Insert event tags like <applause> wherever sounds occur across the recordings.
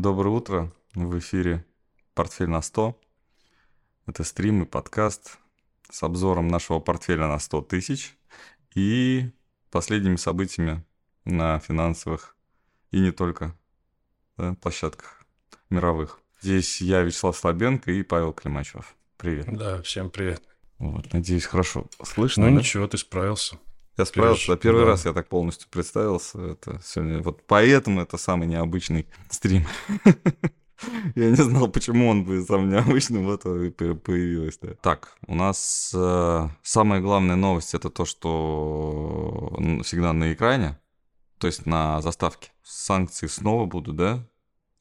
Доброе утро. В эфире «Портфель на 100». Это стрим и подкаст с обзором нашего портфеля на 100 тысяч и последними событиями на финансовых и не только да, площадках мировых. Здесь я, Вячеслав Слабенко и Павел Климачев. Привет. Да, всем привет. Вот, надеюсь, хорошо слышно. Ну да? ничего, ты справился. Я справился. Да, первый да. раз я так полностью представился. Это сегодня вот поэтому это самый необычный стрим. <laughs> Я не знал, почему он будет самым необычным, вот появилось. Да. Так, у нас э, самая главная новость это то, что всегда на экране, то есть на заставке. Санкции снова будут, да,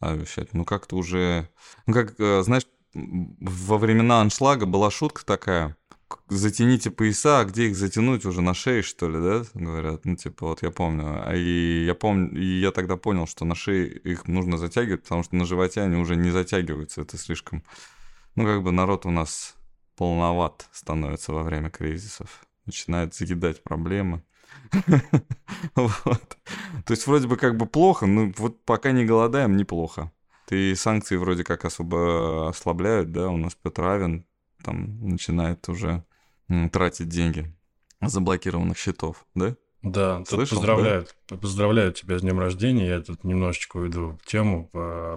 вещать. Ну как-то уже, ну как, э, знаешь, во времена аншлага была шутка такая, затяните пояса, а где их затянуть уже на шее, что ли, да, говорят, ну, типа, вот я помню, а и я помню, и я тогда понял, что на шее их нужно затягивать, потому что на животе они уже не затягиваются, это слишком, ну, как бы народ у нас полноват становится во время кризисов, начинает закидать проблемы, <laughs> вот. То есть вроде бы как бы плохо, но вот пока не голодаем, неплохо. И санкции вроде как особо ослабляют, да, у нас Петр Авен там начинает уже тратить деньги заблокированных счетов, да? Да, Слышал, поздравляют, да? поздравляют тебя с днем рождения. Я тут немножечко уйду в тему,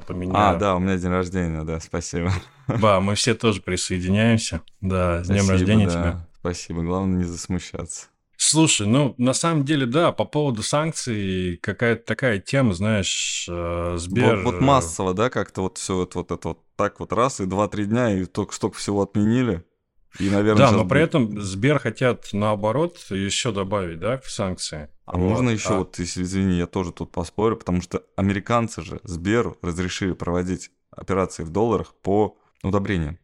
поменяю. А, да, у меня день рождения, да, спасибо. Да, мы все тоже присоединяемся. Да, с днем спасибо, рождения да. тебя. Спасибо, главное не засмущаться. Слушай, ну, на самом деле, да, по поводу санкций, какая-то такая тема, знаешь, э, Сбер... Вот, вот массово, да, как-то вот все вот, вот это вот так вот раз, и два-три дня, и только столько всего отменили. И, наверное, да, но при этом Сбер хотят, наоборот, еще добавить, да, в санкции. А вот. можно еще, а... вот, извини, я тоже тут поспорю, потому что американцы же Сберу разрешили проводить операции в долларах по удобрениям.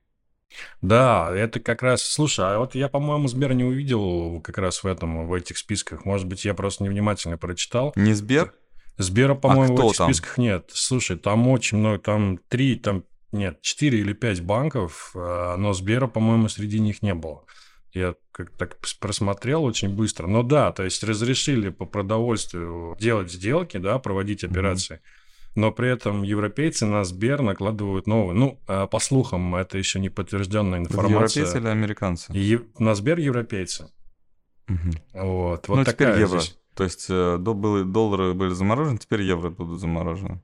Да, это как раз, слушай, а вот я, по-моему, Сбер не увидел как раз в этом, в этих списках. Может быть, я просто невнимательно прочитал. Не Сбер? Сбера, по-моему, а в этих там? списках нет. Слушай, там очень много, там три, там нет, четыре или пять банков, но Сбера, по-моему, среди них не было. Я как так просмотрел очень быстро. Но да, то есть разрешили по продовольствию делать сделки, да, проводить операции. Mm-hmm но при этом европейцы на Сбер накладывают новые. Ну, по слухам, это еще не подтвержденная информация. Европейцы или американцы? Е... На Сбер европейцы. Угу. Вот, вот ну, такая теперь евро. Здесь. То есть до были, доллары были заморожены, теперь евро будут заморожены.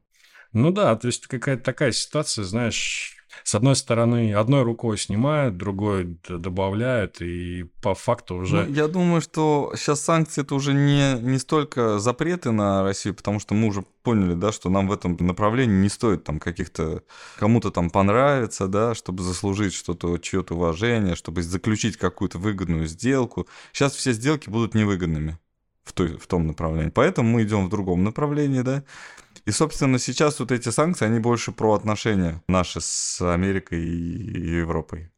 Ну да, то есть какая-то такая ситуация, знаешь, с одной стороны, одной рукой снимают, другой добавляют, и по факту уже... Ну, я думаю, что сейчас санкции это уже не, не столько запреты на Россию, потому что мы уже поняли, да, что нам в этом направлении не стоит там каких-то... Кому-то там понравится, да, чтобы заслужить что-то, чье-то уважение, чтобы заключить какую-то выгодную сделку. Сейчас все сделки будут невыгодными в, той, в том направлении. Поэтому мы идем в другом направлении, да. И, собственно, сейчас вот эти санкции, они больше про отношения наши с Америкой и Европой.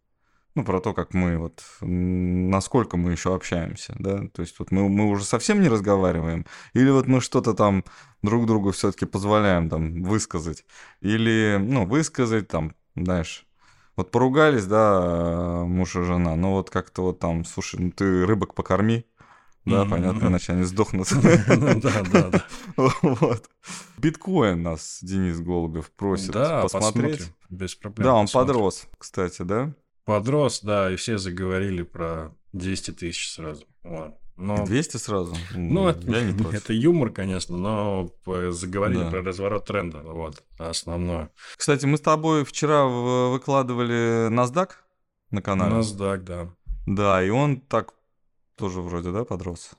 Ну, про то, как мы вот, насколько мы еще общаемся, да, то есть вот мы, мы уже совсем не разговариваем, или вот мы что-то там друг другу все-таки позволяем там высказать, или, ну, высказать там, знаешь, вот поругались, да, муж и жена, но вот как-то вот там, слушай, ну ты рыбок покорми, да, mm-hmm. понятно, иначе они сдохнут. <laughs> Да, да, да. Вот. Биткоин нас Денис Голубев просит посмотреть. Без проблем. Да, он подрос, кстати, да? Подрос, да, и все заговорили про 200 тысяч сразу. Но... 200 сразу? Ну, это, <laughs> это юмор, конечно, но заговорили да. про разворот тренда, вот, основное. Кстати, мы с тобой вчера выкладывали NASDAQ на канале. NASDAQ, да. Да, и он так тоже вроде, да, подрос?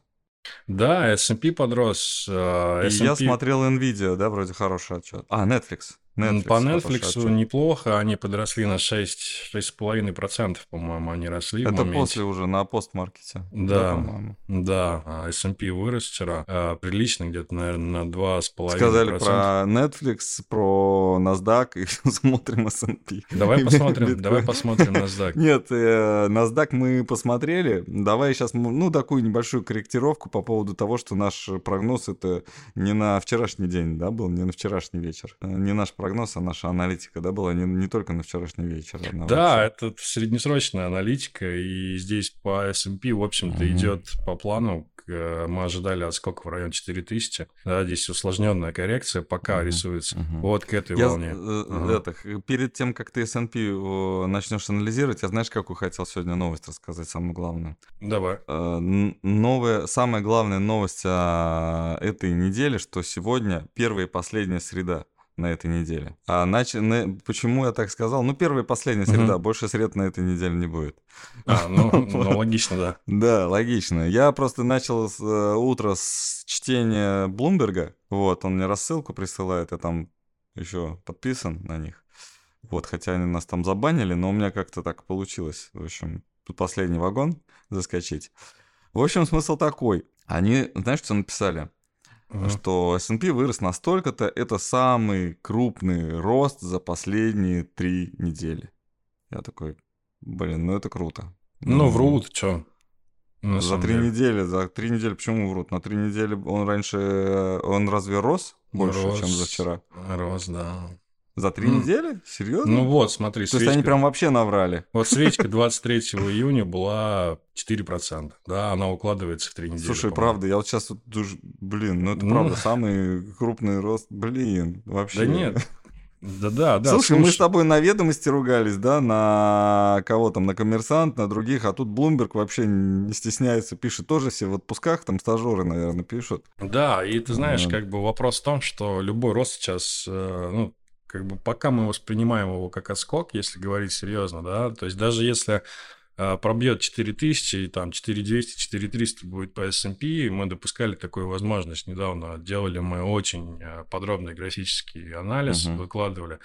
Да, S&P подрос. Uh, S&P... И я смотрел Nvidia, да, вроде хороший отчет. А, Netflix. Netflix По Netflix неплохо, они подросли на 6-6,5%, по-моему, они росли Это в моменте. после уже на постмаркете. Да, да, да. S&P вырос вчера, а, прилично, где-то, наверное, на 2,5%. Сказали про Netflix, про NASDAQ, и <laughs> смотрим S&P. Давай посмотрим, давай посмотрим NASDAQ. <laughs> Нет, э, NASDAQ мы посмотрели, давай сейчас, ну, такую небольшую корректировку по поводу того, что наш прогноз это не на вчерашний день, да, был, не на вчерашний вечер, не наш прогноз прогноз, а наша аналитика, да, была не, не только на вчерашний вечер. А да, это среднесрочная аналитика, и здесь по S&P, в общем-то, угу. идет по плану, мы ожидали отскок в район 4000. Да, здесь усложненная коррекция пока Мгм, рисуется. мгм. Вот к этой Я, волне. э, Ага. это, перед тем, как ты S&P начнешь анализировать, я знаешь, какую хотел сегодня новость рассказать, самую главную. Давай. Э, Новая, самая главная новость а, этой недели, что сегодня первая и последняя среда на этой неделе. А нач- на- почему я так сказал? Ну, первая и последняя среда, больше сред на этой неделе не будет. А, <laughs> ну, ну, логично, да. Да, логично. Я просто начал с, э, утро с чтения Блумберга. Вот, он мне рассылку присылает, я там еще подписан на них. Вот, хотя они нас там забанили, но у меня как-то так получилось. В общем, тут последний вагон заскочить. В общем, смысл такой. Они, знаешь, что написали? Мгм. Что S&P вырос настолько-то, это самый крупный рост за последние три недели. Я такой, блин, ну это круто. Ну, врут, что? За три недели, за три недели почему врут? На три недели он раньше, э, он разве рос больше, чем за вчера? Рос, да. За три М. недели? Серьезно? Ну вот, смотри, То есть они свечка- прям вообще наврали. Вот <laughs> свечка 23 июня была 4%. Да, она укладывается в три недели. Слушай, правда, я вот сейчас вот, дуж- блин, ну это Ну. правда самый крупный рост, блин, вообще. Да нет. Да-да, да. Слушай, мы с тобой на ведомости ругались, да, на кого там, на коммерсант, на других, а тут Блумберг вообще не стесняется, пишет тоже все в отпусках, там стажеры, наверное, пишут. Да, и ты знаешь, как бы вопрос в том, что любой рост сейчас, э, ну, как бы пока мы воспринимаем его как отскок, если говорить серьезно, да, то есть даже если э, пробьет 4000 и там 4200, 4300 будет по S&P, мы допускали такую возможность недавно, делали мы очень э, подробный графический анализ, Мгм. выкладывали.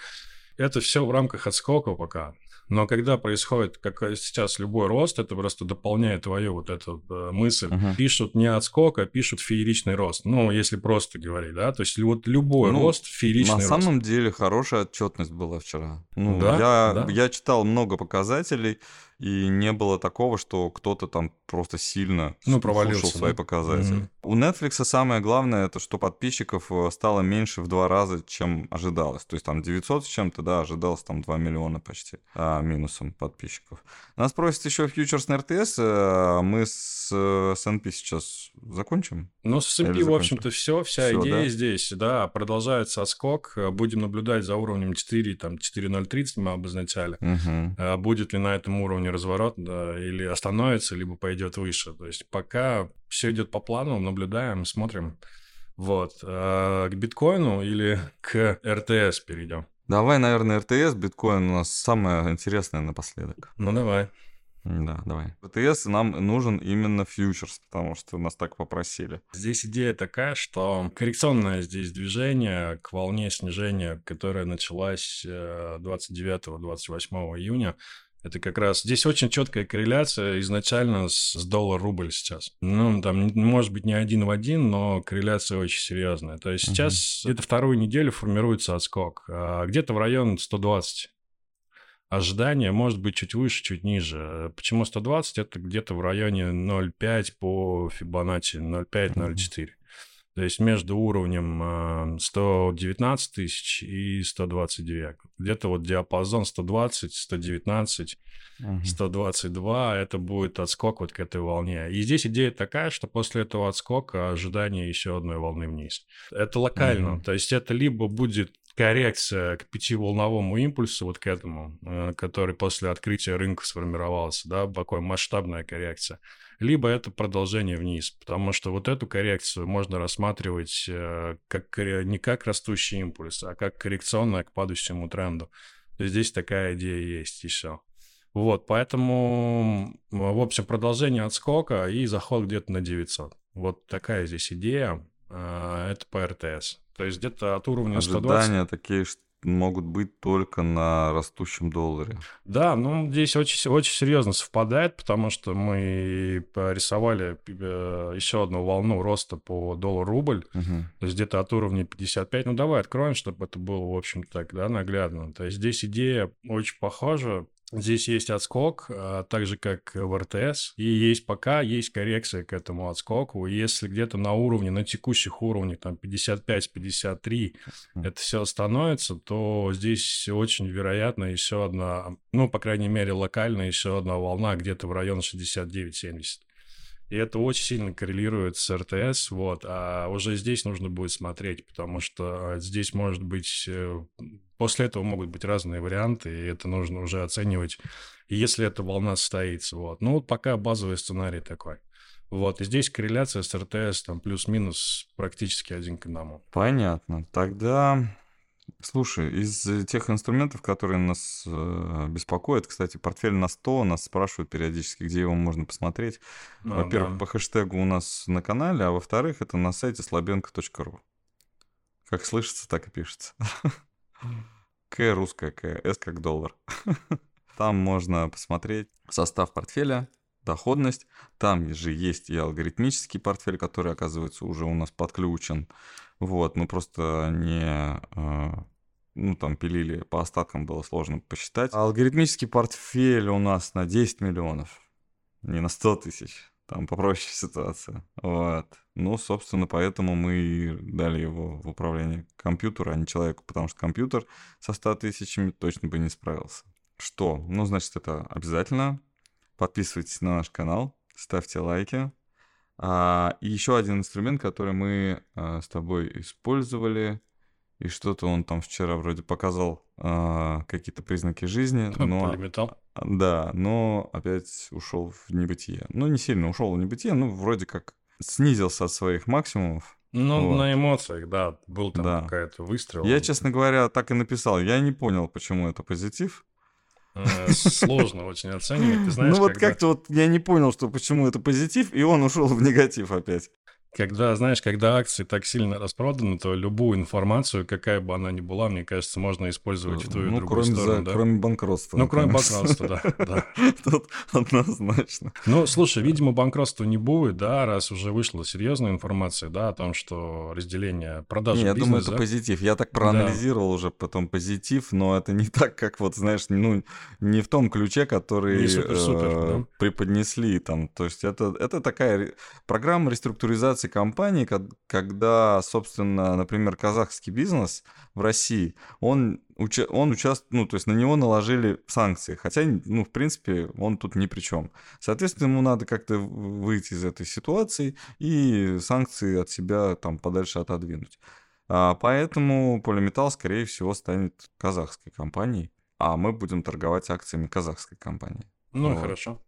Это все в рамках отскока пока. Но когда происходит, как сейчас, любой рост, это просто дополняет твою вот эту э, мысль. Мгм. Пишут не отскок, а пишут фееричный рост. Ну, если просто говорить, да. То есть вот любой Ну, рост фееричный На рост. самом деле хорошая отчетность была вчера. Ну, Да, я, да. я читал много показателей, и не было такого, что кто-то там просто сильно Ну, провалился, свои да? показатели. Мгм. У Netflix самое главное, это что подписчиков э, стало меньше в два раза, чем ожидалось. То есть там 900 с чем-то, да, ожидалось там 2 миллиона почти а, минусом подписчиков. Нас просят еще фьючерс на РТС. э, Мы с э, S&P сейчас закончим? Ну, с S&P, в общем-то, все, вся Всё, идея да? здесь, да, продолжается отскок, будем наблюдать за уровнем 4, там, 4.030 мы обозначали. Мгм. А Будет ли на этом уровне разворот, да, или остановится, либо пойдет выше. То есть пока все идет по плану, наблюдаем, смотрим. Вот. А К биткоину или к РТС перейдем? Давай, наверное, РТС, биткоин у нас самое интересное напоследок. Ну, давай. Да, давай. РТС нам нужен именно фьючерс, потому что нас так попросили. Здесь идея такая, что коррекционное здесь движение к волне снижения, которая началась э, 29-28 июня, это как раз здесь очень четкая корреляция изначально с, с доллар-рубль сейчас. Ну, там, может быть, не один в один, но корреляция очень серьезная. То есть сейчас где-то вторую неделю формируется отскок, а где-то в район 120. Ожидание может быть чуть выше, чуть ниже. Почему 120? Это где-то в районе 0,5 по Фибоначчи, 0,5-0,4. То есть между уровнем э, 119 тысяч и 122. Где-то вот диапазон 120, 119, Мгм. 122 это будет отскок вот к этой волне. И здесь идея такая, что после этого отскока ожидание еще одной волны вниз. Это локально. Мгм. То есть это либо будет коррекция к пятиволновому импульсу, вот к этому, э, который после открытия рынка сформировался, да, такой масштабная коррекция, либо это продолжение вниз, потому что вот эту коррекцию можно рассматривать э, как, не как растущий импульс, а как коррекционная к падающему тренду. Здесь такая идея есть еще. Вот, поэтому, в общем, продолжение отскока и заход где-то на 900. Вот такая здесь идея. Э, Это по РТС. То есть где-то от уровня 120. Ожидания такие ш- могут быть только на растущем долларе. Да, ну здесь очень, очень серьезно совпадает, потому что мы порисовали э, еще одну волну роста по доллар-рубль, Мгм. то есть где-то от уровня 55. Ну давай откроем, чтобы это было, в общем, так, да, наглядно. То есть здесь идея очень похожа. Здесь есть отскок, а, так же, как в РТС. И есть пока есть коррекция к этому отскоку. Если где-то на уровне, на текущих уровнях, там 55-53, Мгм. это все становится, то здесь очень вероятно еще одна, ну, по крайней мере, локально еще одна волна где-то в районе 69-70. И это очень сильно коррелирует с РТС, вот. А уже здесь нужно будет смотреть, потому что здесь может быть... После этого могут быть разные варианты, и это нужно уже оценивать, если эта волна состоится, вот. Ну, вот пока базовый сценарий такой. Вот, и здесь корреляция с РТС там плюс-минус практически один к одному. Понятно. Тогда Слушай, из тех инструментов, которые нас э, беспокоят, кстати, портфель на 100 нас спрашивают периодически, где его можно посмотреть. А, Во-первых, да. по хэштегу у нас на канале, а во-вторых, это на сайте слабенко.ру. Как слышится, так и пишется. <laughs> К русская, К, С как доллар. <laughs> Там можно посмотреть состав портфеля, доходность. Там же есть и алгоритмический портфель, который, оказывается, уже у нас подключен. Вот, мы просто не а, ну, там пилили по остаткам, было сложно посчитать. алгоритмический портфель у нас на 10 миллионов, не на 100 тысяч. Там попроще ситуация. Вот. Ну, собственно, поэтому мы и дали его в управление компьютеру, а не человеку, потому что компьютер со 100 тысячами точно бы не справился. Что? Ну, значит, это обязательно. Подписывайтесь на наш канал, ставьте лайки, а, и еще один инструмент, который мы а, с тобой использовали, и что-то он там вчера вроде показал а, какие-то признаки жизни, <laughs> но... Полиметал. Да, но опять ушел в небытие. Ну, не сильно ушел в небытие, ну, вроде как снизился от своих максимумов. Ну, вот. на эмоциях, да, был там да. какая-то выстрел. Я, честно говоря, так и написал. Я не понял, почему это позитив. Э, сложно очень оценивать. Ты знаешь, ну вот как-то вот я не понял, что почему это позитив, и он ушел в негатив опять. Когда, знаешь, когда акции так сильно распроданы, то любую информацию, какая бы она ни была, мне кажется, можно использовать в ту и ну, другую кроме сторону. За, да? Кроме банкротства. Ну, кроме банкротства, да, <laughs> да. Тут однозначно. Ну, слушай, видимо, банкротства не будет, да, раз уже вышла серьезная информация, да, о том, что разделение продажи Не, я думаю, это позитив. Я так проанализировал уже потом позитив, но это не <laughs> так, как вот, знаешь, ну, не в том ключе, который э, преподнесли там. То есть это, это такая программа реструктуризации регуляции компании, когда, собственно, например, казахский бизнес в России, он, уча он участвует, ну, то есть на него наложили санкции, хотя, ну, в принципе, он тут ни при чем. Соответственно, ему надо как-то выйти из этой ситуации и санкции от себя там подальше отодвинуть. А, поэтому Полиметалл, скорее всего, станет казахской компанией, а мы будем торговать акциями казахской компании. Ну, вот. хорошо.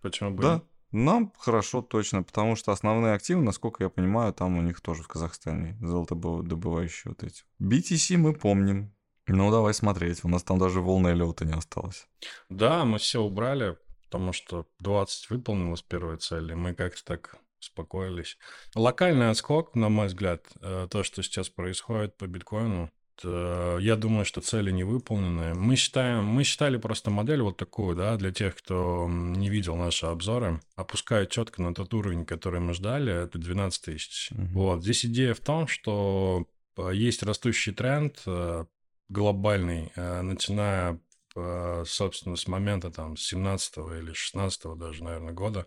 Почему бы? Да, нам хорошо точно, потому что основные активы, насколько я понимаю, там у них тоже в Казахстане золотодобывающие вот эти. BTC мы помним. Ну, давай смотреть. У нас там даже волны лёта не осталось. Да, мы все убрали, потому что 20 выполнилось первой цели. Мы как-то так успокоились. Локальный отскок, на мой взгляд, э, то, что сейчас происходит по биткоину, я думаю, что цели не выполнены. Мы считаем, мы считали просто модель вот такую, да, для тех, кто не видел наши обзоры, опускают четко на тот уровень, который мы ждали, это 12 тысяч. Угу. Вот, здесь идея в том, что э, есть растущий тренд э, глобальный, начиная, собственно, с момента там 17 или 16 даже, наверное, года,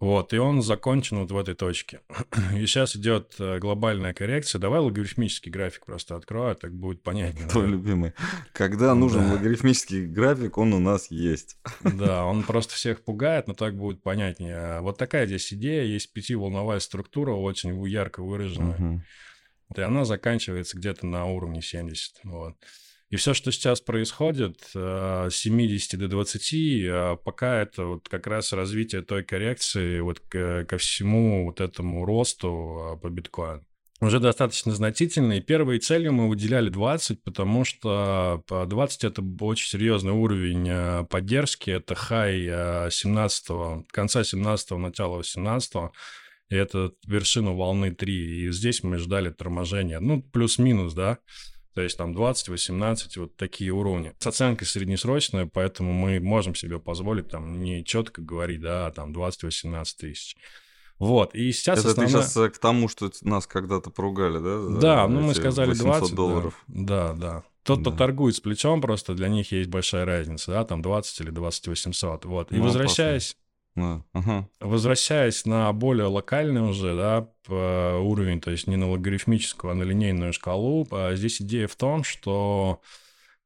вот, и он закончен вот в этой точке. <clears throat> И сейчас идет э, глобальная коррекция. Давай логарифмический график просто открою, так будет понятнее. Твой да? любимый. Когда нужен да. логарифмический график, он у нас есть. <laughs> Да, он просто всех пугает, но так будет понятнее. Вот такая здесь идея. Есть пятиволновая структура, очень ярко выраженная. Угу. И она заканчивается где-то на уровне 70. Вот. И все, что сейчас происходит, э, с 70 до 20, э, пока это вот как раз развитие той коррекции вот ко всему вот этому росту э, по биткоину уже достаточно значительный. Первой целью мы выделяли 20, потому что 20 это очень серьезный уровень поддержки. Это хай 17 конца 17 начала 18 и это вершина волны 3. И здесь мы ждали торможения. Ну, плюс-минус, да. То есть там 20, 18, вот такие уровни. С оценкой среднесрочная, поэтому мы можем себе позволить там не четко говорить, да, а там 20-18 тысяч. Вот, и сейчас Это основная... ты сейчас э, к тому, что нас когда-то поругали, да? Да, ну мы сказали 20 долларов. Да, да. да. Тот, кто да. торгует с плечом, просто для них есть большая разница, да, там 20 или 20 800, вот. И ну, возвращаясь Ага. Возвращаясь на более локальный уже да, уровень, то есть не на логарифмическую, а на линейную шкалу, а здесь идея в том, что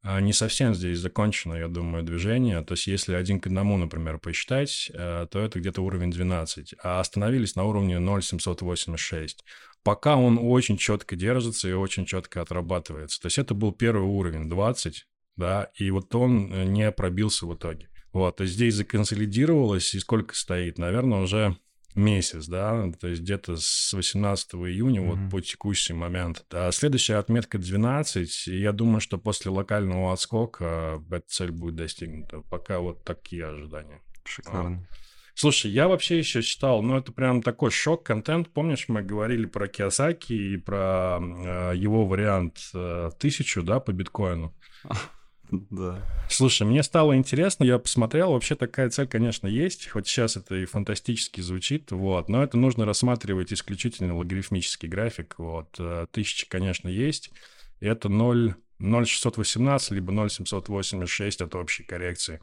а, не совсем здесь закончено, я думаю, движение. То есть если один к одному, например, посчитать, э, то это где-то уровень 12, а остановились на уровне 0,786. Пока он очень четко держится и очень четко отрабатывается. То есть это был первый уровень 20, да, и вот он э, не пробился в итоге. Вот, есть здесь законсолидировалось, и сколько стоит? Наверное, уже месяц, да, то есть где-то с 18 июня mm-hmm. вот по текущий момент. А следующая отметка 12, и я думаю, что после локального отскока эта цель будет достигнута. Пока вот такие ожидания. Шикарно. Слушай, я вообще еще считал, ну это прям такой шок-контент. Помнишь, мы говорили про Киосаки и про э, его вариант э, тысячу, да, по биткоину? <laughs> Да. Слушай, мне стало интересно, я посмотрел, вообще такая цель, конечно, есть, хоть сейчас это и фантастически звучит, вот, но это нужно рассматривать исключительно логарифмический график, вот, э, тысячи, конечно, есть, это 0, 0,618, либо 0,786 от общей коррекции,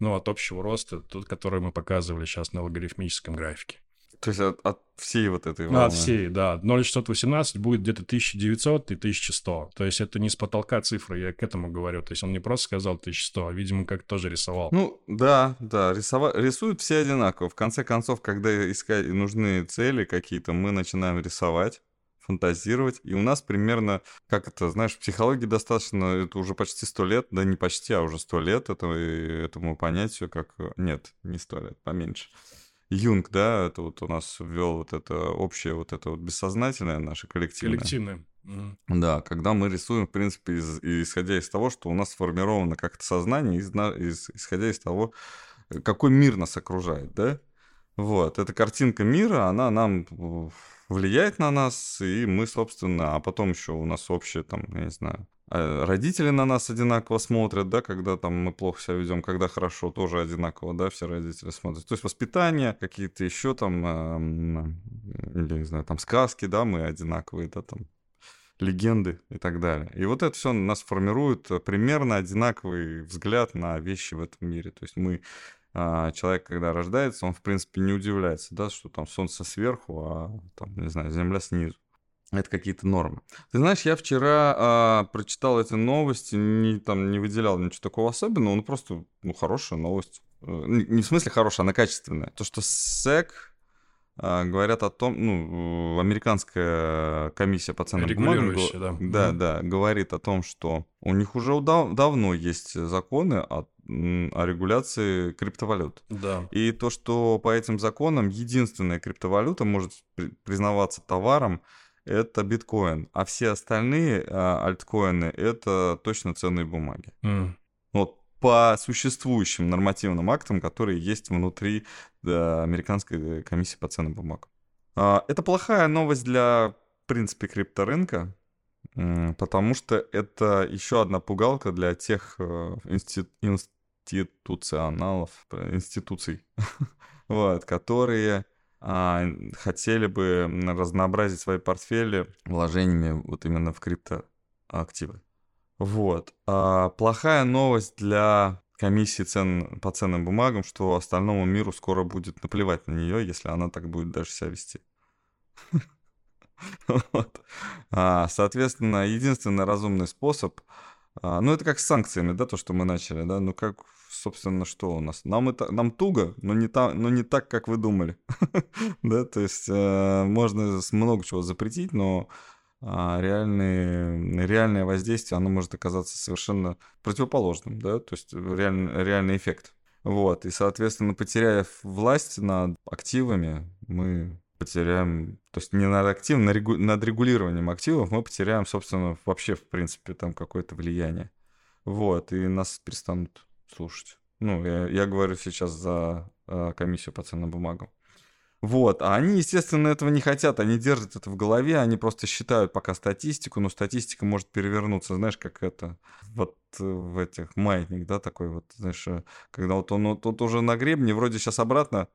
ну, от общего роста, тот, который мы показывали сейчас на логарифмическом графике. То есть от, от всей вот этой волны? От всей, да. 0,618 будет где-то 1900 и 1100. То есть это не с потолка цифры, я к этому говорю. То есть он не просто сказал 1100, а, видимо, как тоже рисовал. Ну, да, да. Рисова... Рисуют все одинаково. В конце концов, когда искать нужны цели какие-то, мы начинаем рисовать фантазировать. И у нас примерно, как это, знаешь, в психологии достаточно, это уже почти сто лет, да не почти, а уже сто лет этого, этому понятию, как... Нет, не сто лет, поменьше. Юнг, да, это вот у нас ввел вот это общее, вот это вот бессознательное наше коллективное. Коллективное. Да, когда мы рисуем, в принципе, из, исходя из того, что у нас сформировано как-то сознание, из, из, исходя из того, какой мир нас окружает, да? Вот, эта картинка мира, она нам влияет на нас, и мы, собственно, а потом еще у нас общее, там, я не знаю, родители на нас одинаково смотрят, да, когда там мы плохо себя ведем, когда хорошо, тоже одинаково, да, все родители смотрят. То есть воспитание, какие-то еще там, э, я не знаю, там сказки, да, мы одинаковые, да, там легенды и так далее. И вот это все нас формирует примерно одинаковый взгляд на вещи в этом мире. То есть мы а, человек, когда рождается, он, в принципе, не удивляется, да, что там солнце сверху, а там, не знаю, земля снизу. Это какие-то нормы. Ты знаешь, я вчера а, прочитал эти новости, не, там, не выделял ничего такого особенного, ну просто ну, хорошая новость. Э, не в смысле хорошая, она качественная. То, что СЭК а, говорят о том, ну, американская комиссия по ценным бумагам, да. Да, да, говорит о том, что у них уже дав давно есть законы о, о регуляции криптовалют. Да. И то, что по этим законам единственная криптовалюта может признаваться товаром, это биткоин, а все остальные а, альткоины это точно ценные бумаги. Mm. Вот по существующим нормативным актам, которые есть внутри да, американской комиссии по ценным бумагам. А, это плохая новость для, в принципе, крипторынка, потому что это еще одна пугалка для тех э, институ- институционалов, институций, <laughs> вот, которые хотели бы разнообразить свои портфели вложениями вот именно в криптоактивы. Вот. А плохая новость для комиссии цен по ценным бумагам, что остальному миру скоро будет наплевать на нее, если она так будет даже себя вести. <laughs> А, соответственно, единственный разумный способ, а, ну это как с санкциями, да, то, что мы начали, да, ну как собственно, что у нас? Нам, это, нам туго, но не, та, но не так, как вы думали. <laughs> да, то есть э, можно много чего запретить, но а реальное воздействие, оно может оказаться совершенно противоположным, да, то есть реаль, реальный эффект. Вот, и, соответственно, потеряя власть над активами, мы потеряем, то есть не над активом, над регулированием активов мы потеряем, собственно, вообще, в принципе, там какое-то влияние. Вот, и нас перестанут слушать. Ну, я, я говорю сейчас за э, комиссию по ценным бумагам. Вот, а они, естественно, этого не хотят, они держат это в голове, они просто считают пока статистику, но статистика может перевернуться, знаешь, как это, вот э, в этих маятник, да, такой вот, знаешь, э, когда вот он вот, вот уже на гребне, вроде сейчас обратно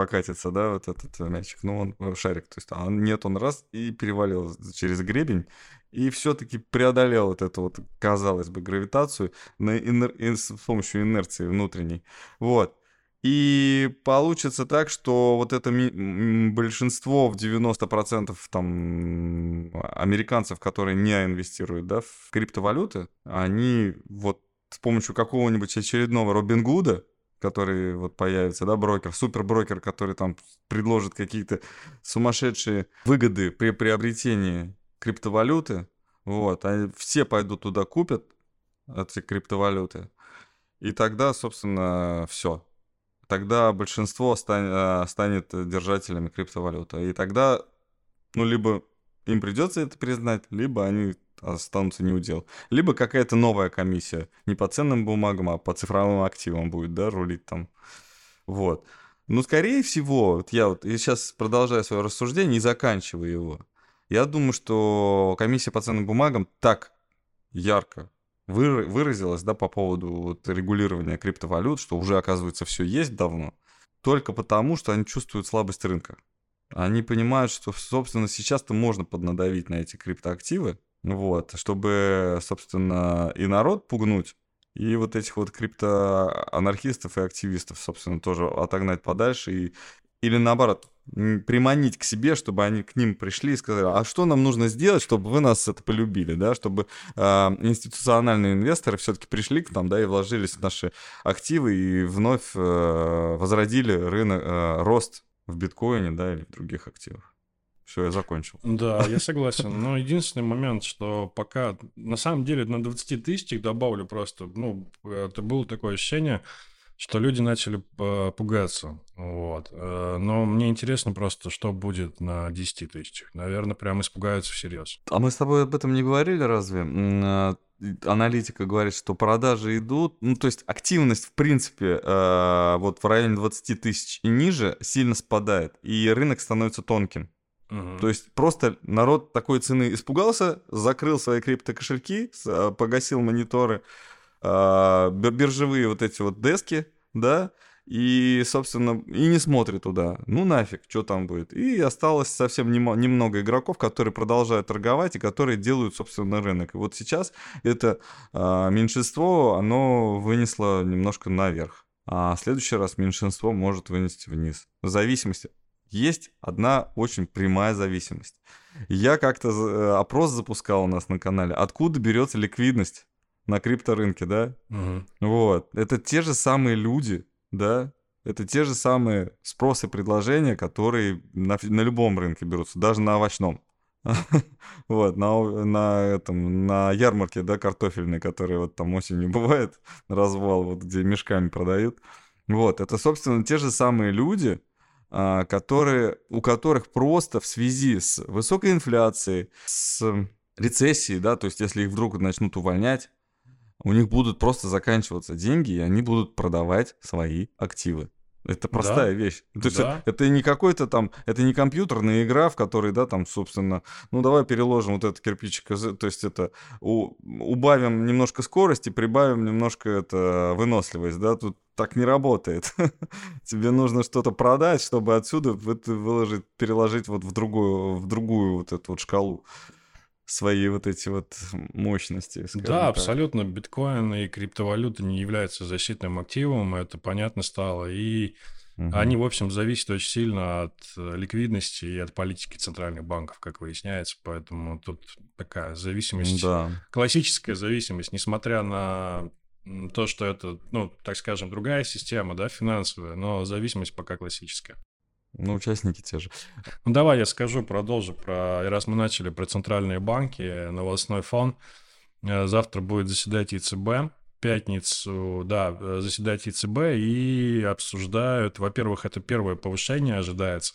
покатится, да, вот этот мячик, ну, он э, шарик, то есть, а нет, он раз и перевалил через гребень, и все-таки преодолел вот эту вот, казалось бы, гравитацию на инер... с помощью инерции внутренней. Вот. И получится так, что вот это большинство в 90% там американцев, которые не инвестируют да, в криптовалюты, они вот с помощью какого-нибудь очередного Робин Гуда, который вот появится, да, брокер, суперброкер, который там предложит какие-то сумасшедшие выгоды при приобретении криптовалюты, вот, а все пойдут туда купят эти криптовалюты, и тогда, собственно, все. Тогда большинство стань, станет держателями криптовалюты. И тогда, ну, либо им придется это признать, либо они останутся не удел. Либо какая-то новая комиссия, не по ценным бумагам, а по цифровым активам будет, да, рулить там. Вот. Ну, скорее всего, вот я вот я сейчас продолжаю свое рассуждение и заканчиваю его. Я думаю, что комиссия по ценным бумагам так ярко выразилась, да, по поводу вот регулирования криптовалют, что уже, оказывается, все есть давно, только потому, что они чувствуют слабость рынка. Они понимают, что, собственно, сейчас-то можно поднадавить на эти криптоактивы, вот, чтобы, собственно, и народ пугнуть, и вот этих вот криптоанархистов и активистов, собственно, тоже отогнать подальше, и, или наоборот, приманить к себе, чтобы они к ним пришли и сказали, а что нам нужно сделать, чтобы вы нас это полюбили, да, чтобы э, институциональные инвесторы все-таки пришли к нам, да, и вложились в наши активы и вновь э, возродили рынок, э, рост в биткоине, да, или в других активах. Все, я закончил. Да, я согласен. Но единственный момент, что пока... На самом деле на 20 тысячах добавлю просто... Ну, это было такое ощущение, что люди начали э, пугаться. Вот. Э, но мне интересно просто, что будет на 10 тысячах. Наверное, прям испугаются всерьез. А мы с тобой об этом не говорили разве? А, аналитика говорит, что продажи идут, ну, то есть активность, в принципе, э, вот в районе 20 тысяч и ниже сильно спадает, и рынок становится тонким. То есть просто народ такой цены испугался, закрыл свои криптокошельки, а, погасил мониторы, а, биржевые вот эти вот дески, да, и, собственно, и не смотрит туда. Ну нафиг, что там будет. И осталось совсем немного игроков, которые продолжают торговать и которые делают, собственно, рынок. И вот сейчас это э, меньшинство, оно вынесло немножко наверх. А в следующий раз меньшинство может вынести вниз. В зависимости есть одна очень прямая зависимость. Я как-то э, опрос запускал у нас на канале, откуда берется ликвидность на крипторынке, да? Угу. Вот. Это те же самые люди, да? Это те же самые спросы и предложения, которые на, на любом рынке берутся, даже на овощном. <laughs> Вот, на, на, этом, на ярмарке, да, картофельной, которая вот там осенью <laughs> бывает, развал, вот где мешками продают. Вот, это, собственно, те же самые люди, которые, у которых просто в связи с высокой инфляцией, с рецессией, да, то есть если их вдруг начнут увольнять, у них будут просто заканчиваться деньги, и они будут продавать свои активы. Это простая да, вещь. То есть да. это не какой-то там, это не компьютерная игра, в которой, да, там, собственно, ну давай переложим вот этот кирпичик, то есть это у, убавим немножко скорости, прибавим немножко это выносливость, да, тут так не работает. <laughs> Тебе нужно что-то продать, чтобы отсюда это выложить, переложить вот в другую, в другую вот эту вот шкалу свои вот эти вот мощности. Да, так. абсолютно. Биткоин и криптовалюта не являются защитным активом, это понятно стало. И угу. они, в общем, зависят очень сильно от э, ликвидности и от политики центральных банков, как выясняется. Поэтому тут такая зависимость, да. классическая зависимость, несмотря на то, что это, ну, так скажем, другая система, да, финансовая, но зависимость пока классическая. Ну, участники те же. Ну, давай я скажу, продолжу про, раз мы начали про центральные банки, новостной фон. Э, завтра будет заседать ЕЦБ, пятницу, да, заседать ЕЦБ и обсуждают, во-первых, это первое повышение ожидается.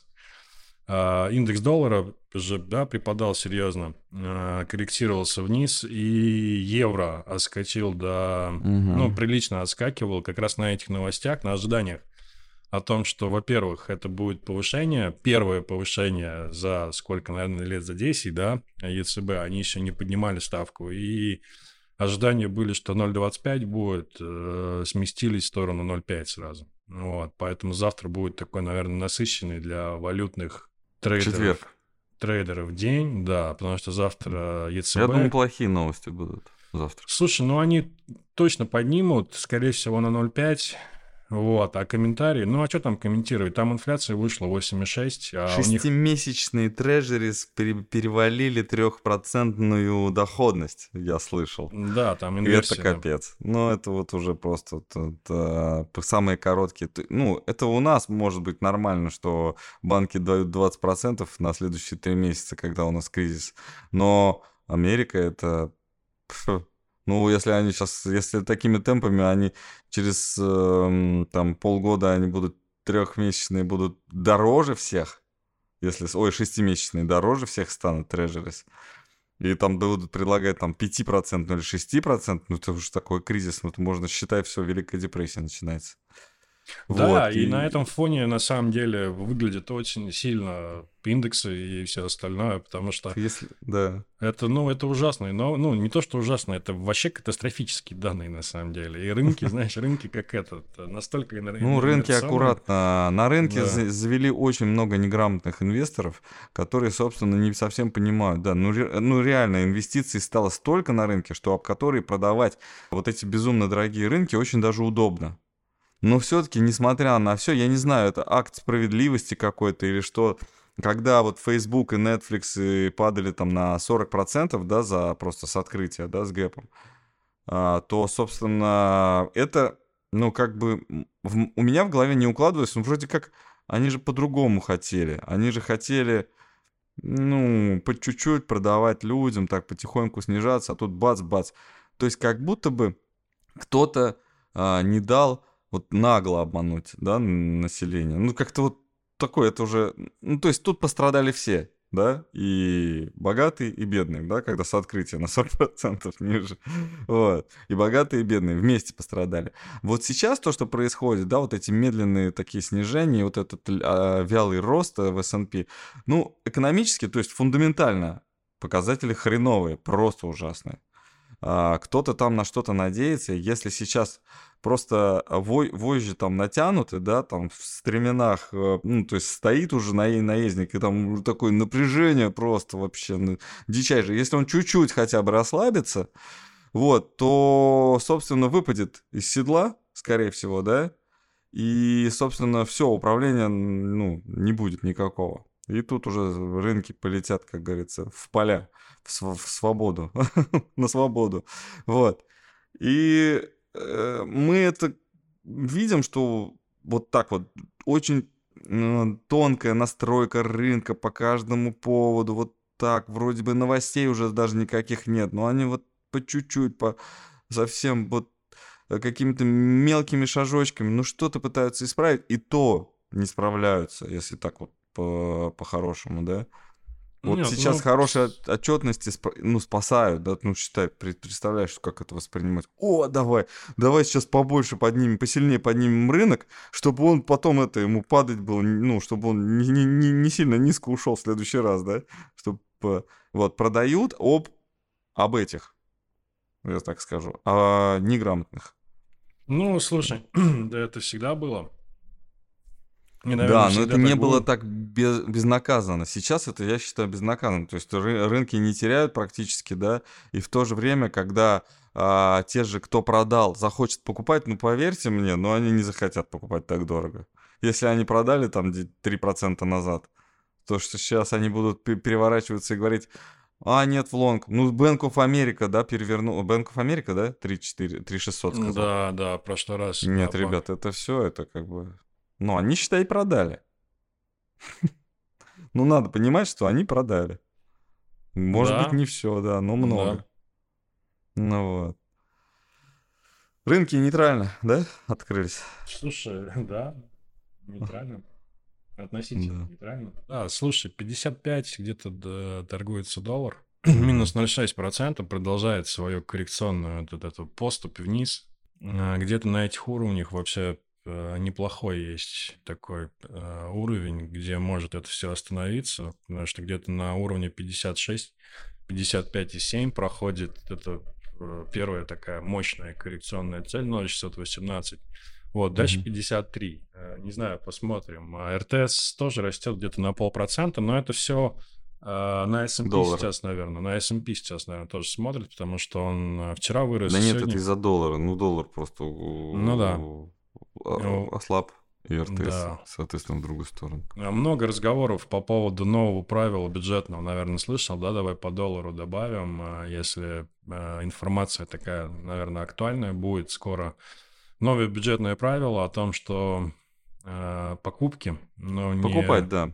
А, индекс доллара же, да, припадал серьезно, э, корректировался вниз, и евро отскочил до, угу. ну, прилично отскакивал как раз на этих новостях, на ожиданиях о том, что, во-первых, это будет повышение, первое повышение за сколько, наверное, лет за 10, да, ЕЦБ, они еще не поднимали ставку, и ожидания были, что 0,25 будет, э, сместились в сторону 0,5 сразу. Вот, поэтому завтра будет такой, наверное, насыщенный для валютных трейдеров. Четверг. Трейдеров день, да, потому что завтра ЕЦБ... Я думаю, плохие новости будут завтра. Слушай, ну они точно поднимут, скорее всего, на 0,5 Вот, а комментарии, ну а что там комментировать? Там инфляция вышла 8,6, а у них... Шестимесячные трежерис пере- перевалили трехпроцентную доходность, я слышал. Да, там И инверсия. это да. капец. Ну, это вот уже просто это самые короткие. Ну, это у нас может быть нормально, что банки дают 20% на следующие три месяца, когда у нас кризис. Но Америка это... Ну, если они сейчас, если такими темпами, они через эм, там полгода они будут трехмесячные будут дороже всех, если, ой, шестимесячные дороже всех станут трежерис, и там будут предлагать там 5% или 6%, ну это уже такой кризис, ну это можно считать, все, Великая депрессия начинается. Да, Вот, и, на этом фоне на самом деле выглядит очень сильно индексы и все остальное, потому что Если, да. это, ну, это ужасно. Но, ну, не то, что ужасно, это вообще катастрофические данные на самом деле. И рынки, <laughs> знаешь, рынки как этот, настолько Ну, рынки аккуратно. На рынке Да. завели очень много неграмотных инвесторов, которые, собственно, не совсем понимают. Да, ну, ре- ну реально, инвестиций стало столько на рынке, что об которые продавать вот эти безумно дорогие рынки очень даже удобно. Но все-таки, несмотря на все, я не знаю, это акт справедливости какой-то или что, когда вот Facebook и Netflix и падали там на 40%, да, за просто с открытия, да, с гэпом, а, то, собственно, это, ну, как бы, в- у меня в голове не укладывается, ну, вроде как, они же по-другому хотели, они же хотели, ну, по чуть-чуть продавать людям, так потихоньку снижаться, а тут бац-бац. То есть как будто бы кто-то а, не дал вот нагло обмануть, да, население. Ну, как-то вот такое, это уже, ну, то есть тут пострадали все, да, и богатые, и бедные, да, когда с открытия на 40% <laughs> ниже, вот, и богатые, и бедные вместе пострадали. Вот сейчас то, что происходит, да, вот эти медленные такие снижения, вот этот а, вялый рост э, в S&P, ну, экономически, то есть фундаментально показатели хреновые, просто ужасные. А, кто-то там на что-то надеется, если сейчас просто вожжи там натянуты, да, там в стременах, э, ну, то есть стоит уже на наездник, и там такое напряжение просто вообще ну, дичайшее. Если он чуть-чуть хотя бы расслабится, вот, то, собственно, выпадет из седла, скорее всего, да, и, собственно, все, управления, ну, не будет никакого. И тут уже рынки полетят, как говорится, в поля, в, св- в свободу, <laughs> на свободу. Вот. И э, мы это видим, что вот так вот очень э, тонкая настройка рынка по каждому поводу, вот так, вроде бы новостей уже даже никаких нет, но они вот по чуть-чуть, по совсем вот какими-то мелкими шажочками, ну что-то пытаются исправить, и то не справляются, если так вот по- по-хорошему, да. Вот Нет, сейчас ну, хорошие от- отчетности ну, спасают, да, ну, считай, представляешь, как это воспринимать. О, давай, давай сейчас побольше поднимем, посильнее поднимем рынок, чтобы он потом это, ему падать было, ну, чтобы он не, не- не- сильно низко ушел в следующий раз, да, чтобы, вот, продают об, об этих, я так скажу, о неграмотных. Ну, слушай, <clears throat> да это всегда было. И, наверное, Да, но это не было будет. так без- безнаказанно. Сейчас это, я считаю, безнаказанно. То есть ры- рынки не теряют практически, да, и в то же время, когда а, те же, кто продал, захочет покупать, ну, поверьте мне, но они не захотят покупать так дорого. Если они продали там де- 3% назад, то что сейчас они будут пе- переворачиваться и говорить, а, нет, в лонг. Ну, Bank of America, да, перевернул. Bank of America, да, 3-4, 3-600 сказал. Да, да, в прошлый раз. Нет, да, ребят, это все, это как бы... Ну, они, считай, продали. Ну, надо понимать, что они продали. Может быть, не все, да, но много. Ну вот. Рынки нейтрально, да, открылись? Слушай, <laughs> да, нейтрально. Относительно Да. нейтрально. Да, слушай, 55 где-то торгуется доллар. Минус 0,6% продолжает свою коррекционную вот эту поступь вниз. А, Где-то на этих уровнях вообще неплохой есть такой э, уровень, где может это все остановиться, потому что где-то на уровне 56, 55,7 проходит это э, первая такая мощная коррекционная цель 0,618. Вот, дальше Мгм. 53. Э, Не знаю, посмотрим. А РТС тоже растет где-то на полпроцента, но это все на S&P Доллар. сейчас, наверное. На S&P сейчас, наверное, тоже смотрит, потому что он э, вчера вырос. Да нет, сегодня- это из-за доллара. Ну, доллар просто... Ну да. Ну, ослаб, и РТС, да. соответственно, в другую сторону. А Много разговоров по поводу нового правила бюджетного, наверное, слышал, да? Давай по доллару добавим, а, если а, информация такая, наверное, актуальная будет скоро. Новое бюджетное правило о том, что покупки, но не... Покупать, да.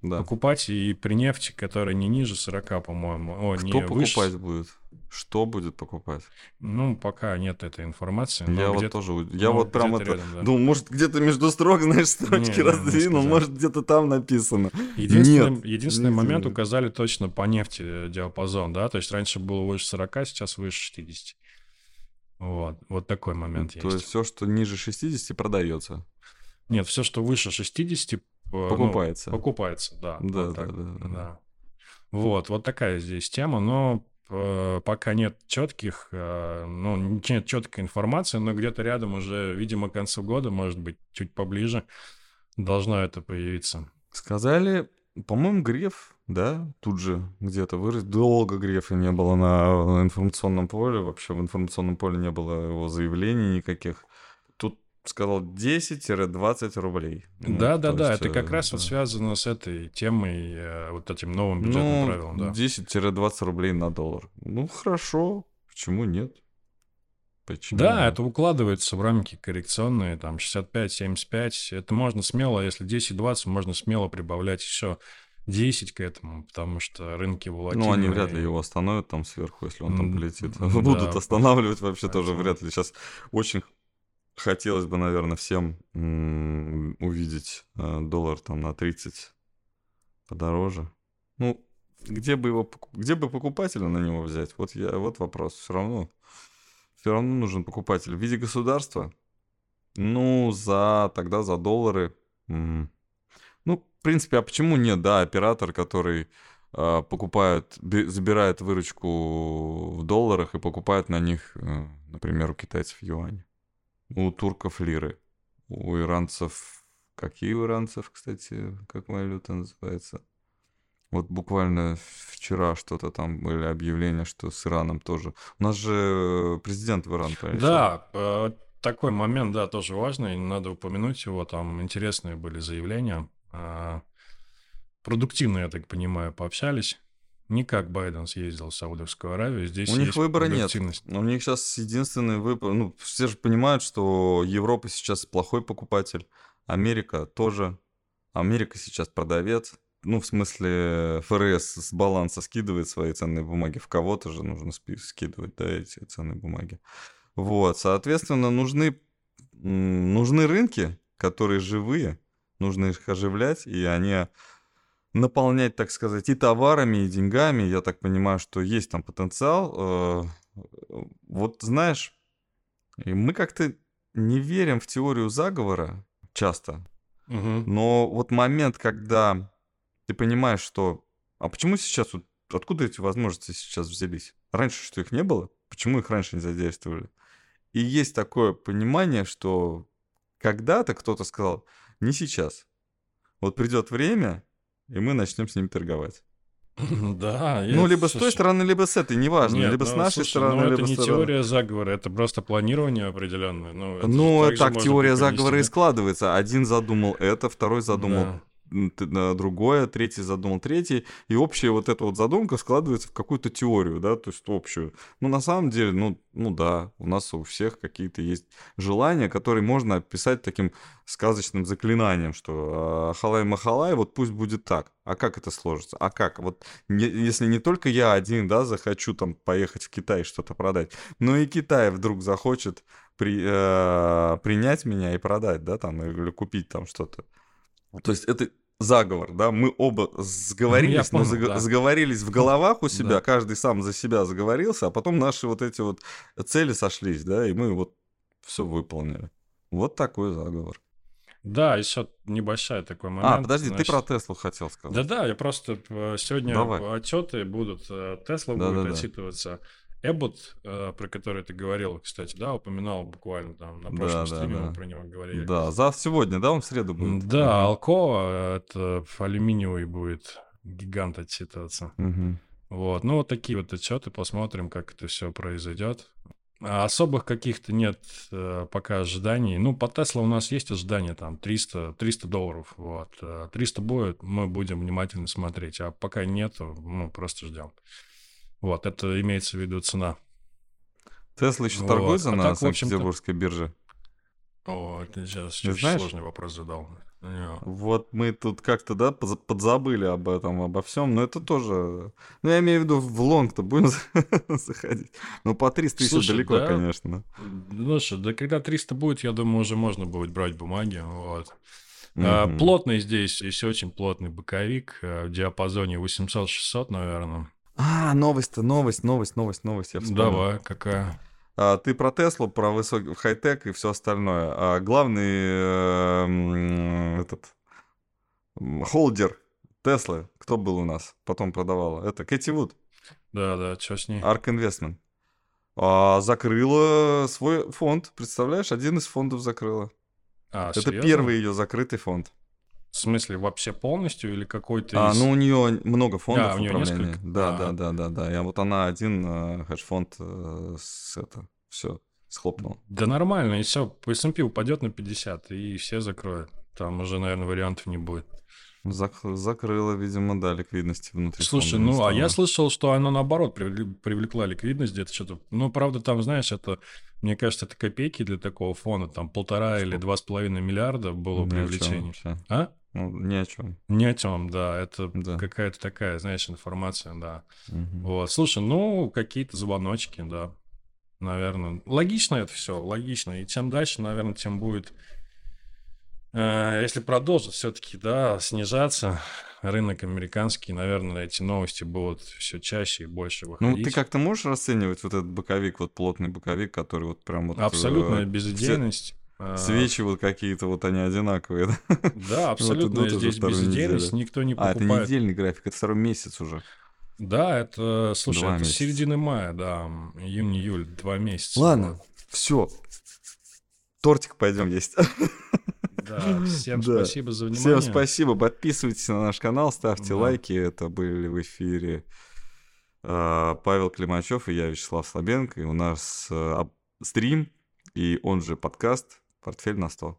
Да. Покупать и при нефти, которая не ниже 40, по-моему. О, не Кто выше. покупать будет? Что будет покупать? Ну, пока нет этой информации. я вот тоже, я ну, вот прям это, рядом, да. думал, может где-то между строк, <laughs> знаешь, строчки Не, не, не раздвинул, может где-то там написано. Единственный, Нет, единственный не момент знаю. указали точно по нефти э, диапазон, да, то есть раньше было выше 40, сейчас выше 60. Вот, вот такой момент То есть. есть все, что ниже 60, продается, Нет, все, что выше 60, э, ну, покупается. покупается, да. Да, вот да, так, да, да. да. Вот, вот такая здесь тема, но э, пока нет четких, э, ну, нет четкой информации, но где-то рядом уже, видимо, к концу года, может быть, чуть поближе, должно это появиться. Сказали, по-моему, Греф, да, тут же где-то вырос. Долго Грефа не было на информационном поле, вообще в информационном поле не было его заявлений никаких. Сказал 10-20 рублей. Ну, Да, да, да, есть, это как э, раз вот да. связано с этой темой, э, вот этим новым бюджетным Ну, правилом, да. 10-20 рублей на доллар. Ну, хорошо, почему нет? Почему Да, это укладывается в рамки коррекционные, там 65-75. Это можно смело, если 10-20, можно смело прибавлять еще 10 к этому, потому что рынки волатильные. Ну, они вряд ли его остановят там сверху, если он там полетит. <laughs> да, Будут останавливать вообще тоже вряд ли. Сейчас очень хотелось бы, наверное, всем увидеть э, доллар там на 30 подороже. Ну, где бы его, где бы покупателя на него взять? Вот я, вот вопрос. Все равно, все равно нужен покупатель в виде государства. Ну, за тогда за доллары. Ну, в принципе, а почему нет, да, оператор, который а, покупает, забирает выручку в долларах и покупает на них, э, например, у китайцев юань, у турков лиры, у иранцев... Какие у иранцев, кстати, как валюта называется? Вот буквально вчера что-то там были объявления, что с Ираном тоже. У нас же президент в Иран поехал. Да, э, такой момент, да, тоже важный, надо упомянуть его, там интересные были заявления. А, Продуктивно, я так понимаю, пообщались. Не как Байден съездил в Саудовскую Аравию, здесь У них выбора нет. У них сейчас единственный выбор. Ну, все же понимают, что Европа сейчас плохой покупатель, Америка тоже. Америка сейчас продавец. Ну, в смысле, ФРС с баланса скидывает свои ценные бумаги. В кого-то же нужно скидывать, да, эти ценные бумаги. Вот, соответственно, нужны, нужны рынки, которые живые, нужно их оживлять, и они наполнять, так сказать, и товарами, и деньгами. Я так понимаю, что есть там потенциал. Э, Вот знаешь, мы как-то не верим в теорию заговора часто, Мгм. но вот момент, когда ты понимаешь, что... А почему сейчас... вот Откуда эти возможности сейчас взялись? Раньше что их не было? Почему их раньше не задействовали? И есть такое понимание, что когда-то кто-то сказал, не сейчас. Вот придет время, и мы начнем с ними торговать. Да. ну, либо с той стороны, либо с этой, неважно. либо с ну, нашей стороны, ну, либо это с не стороны... теория заговора, это просто планирование определенное. Ну, это Ну, так теория заговора и складывается. Один задумал это, второй задумал другое, третий задумал третий, и общая вот эта вот задумка складывается в какую-то теорию, да, то есть общую. Ну, на самом деле, ну, ну да, у нас у всех какие-то есть желания, которые можно описать таким сказочным заклинанием, что халай-махалай, вот пусть будет так. А как это сложится? А как? Вот не- если не только я один, да, захочу там поехать в Китай что-то продать, но и Китай вдруг захочет при, э, принять меня и продать, да, там, или купить там что-то. То есть это заговор, да, мы оба сговорились, Ну, но я понял, заг- да. сговорились в головах у <laughs> себя, Да. каждый сам за себя заговорился, а потом наши вот эти вот цели сошлись, да, и мы вот все выполнили. Вот такой заговор. Да, еще небольшая такой момент. а, подожди, значит. ты про Теслу хотел сказать. Да-да, я просто э, сегодня Давай. отчеты будут, э, Тесла будет Да-да-да. отчитываться. Эббот, э, про который ты говорил, кстати, да, упоминал буквально там на прошлом Да-да-да. стриме мы про него говорили. Да, за сегодня, да, он в среду будет? Да, Алкова, это алюминиевый будет гигант отчитываться. Мгм. Вот, ну вот такие вот отчеты, посмотрим, как это все произойдет. А особых каких-то нет э, пока ожиданий. Ну, по Тесла у нас есть ожидания там 300, 300 долларов. Вот. 300 будет, мы будем внимательно смотреть. А пока нету, мы просто ждем. Вот, это имеется в виду цена. Тесла еще вот. торгуется а на Санкт-Петербургской бирже? О, ты сейчас очень знаешь? сложный вопрос задал. Вот мы тут как-то, да, подзабыли об этом, обо всем, но это тоже... Ну, я имею в виду, в лонг-то будем <laughs> заходить. Ну, по 300 еще далеко, да? конечно. Ну что, да когда 300 будет, я думаю, уже можно будет брать бумаги, вот. Mm-hmm. А, плотный здесь, если очень плотный боковик а, в диапазоне 800-600, наверное. А, новость-то, новость, новость, новость, новость, я вспомнил. Давай, какая? А, ты про Теслу, про высокий хай-тек и все остальное. А главный э, этот холдер Теслы, кто был у нас, потом продавала? Это Кэти Вуд. Да, да, что с ней? Арк Инвестмент. А, закрыла свой фонд, представляешь? Один из фондов закрыла. А, Это серьезно? первый ее закрытый фонд. В смысле, вообще полностью или какой-то а, из... А, ну, у нее много фондов а, у нее несколько? Да, а. да, да, да, да. И вот она один э, хедж-фонд э, с это, все, схлопнул. Да нормально, и все, по S&P упадет на 50, и все закроют. Там уже, наверное, вариантов не будет. Зак- закрыла, видимо, да, ликвидности внутри. Слушай, ну а я слышал, что она наоборот привлекла ликвидность где-то что-то. Ну, правда, там, знаешь, это, мне кажется, это копейки для такого фона. Там полтора или два с половиной миллиарда было Ни привлечение. А? Ну, ни о чем. Ни о чем, да. Это да. какая-то такая, знаешь, информация, да. Угу. Вот. Слушай, ну, какие-то звоночки, да. Наверное. Логично это все, логично. И чем дальше, наверное, тем будет если продолжит все-таки, да, снижаться рынок американский, наверное, эти новости будут все чаще и больше выходить. Ну, ты как-то можешь расценивать вот этот боковик, вот плотный боковик, который вот прям вот... Абсолютная э, безидейность. Все... Свечи вот какие-то вот они одинаковые, да? Да, абсолютно. <laughs> Вот здесь безидейность, никто не покупает. А, это недельный график, это второй месяц уже. Да, это, слушай, два это месяца. середины мая, да, июнь-июль, два месяца. Ладно, все. Тортик пойдем есть. <laughs> Да, всем да. спасибо за внимание. Всем спасибо. Подписывайтесь на наш канал, ставьте да. лайки. Это были в эфире э, Павел Климачев и я, Вячеслав Слабенко. И у нас э, стрим и он же подкаст «Портфель на 100».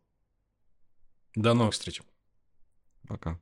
До новых встреч. Пока.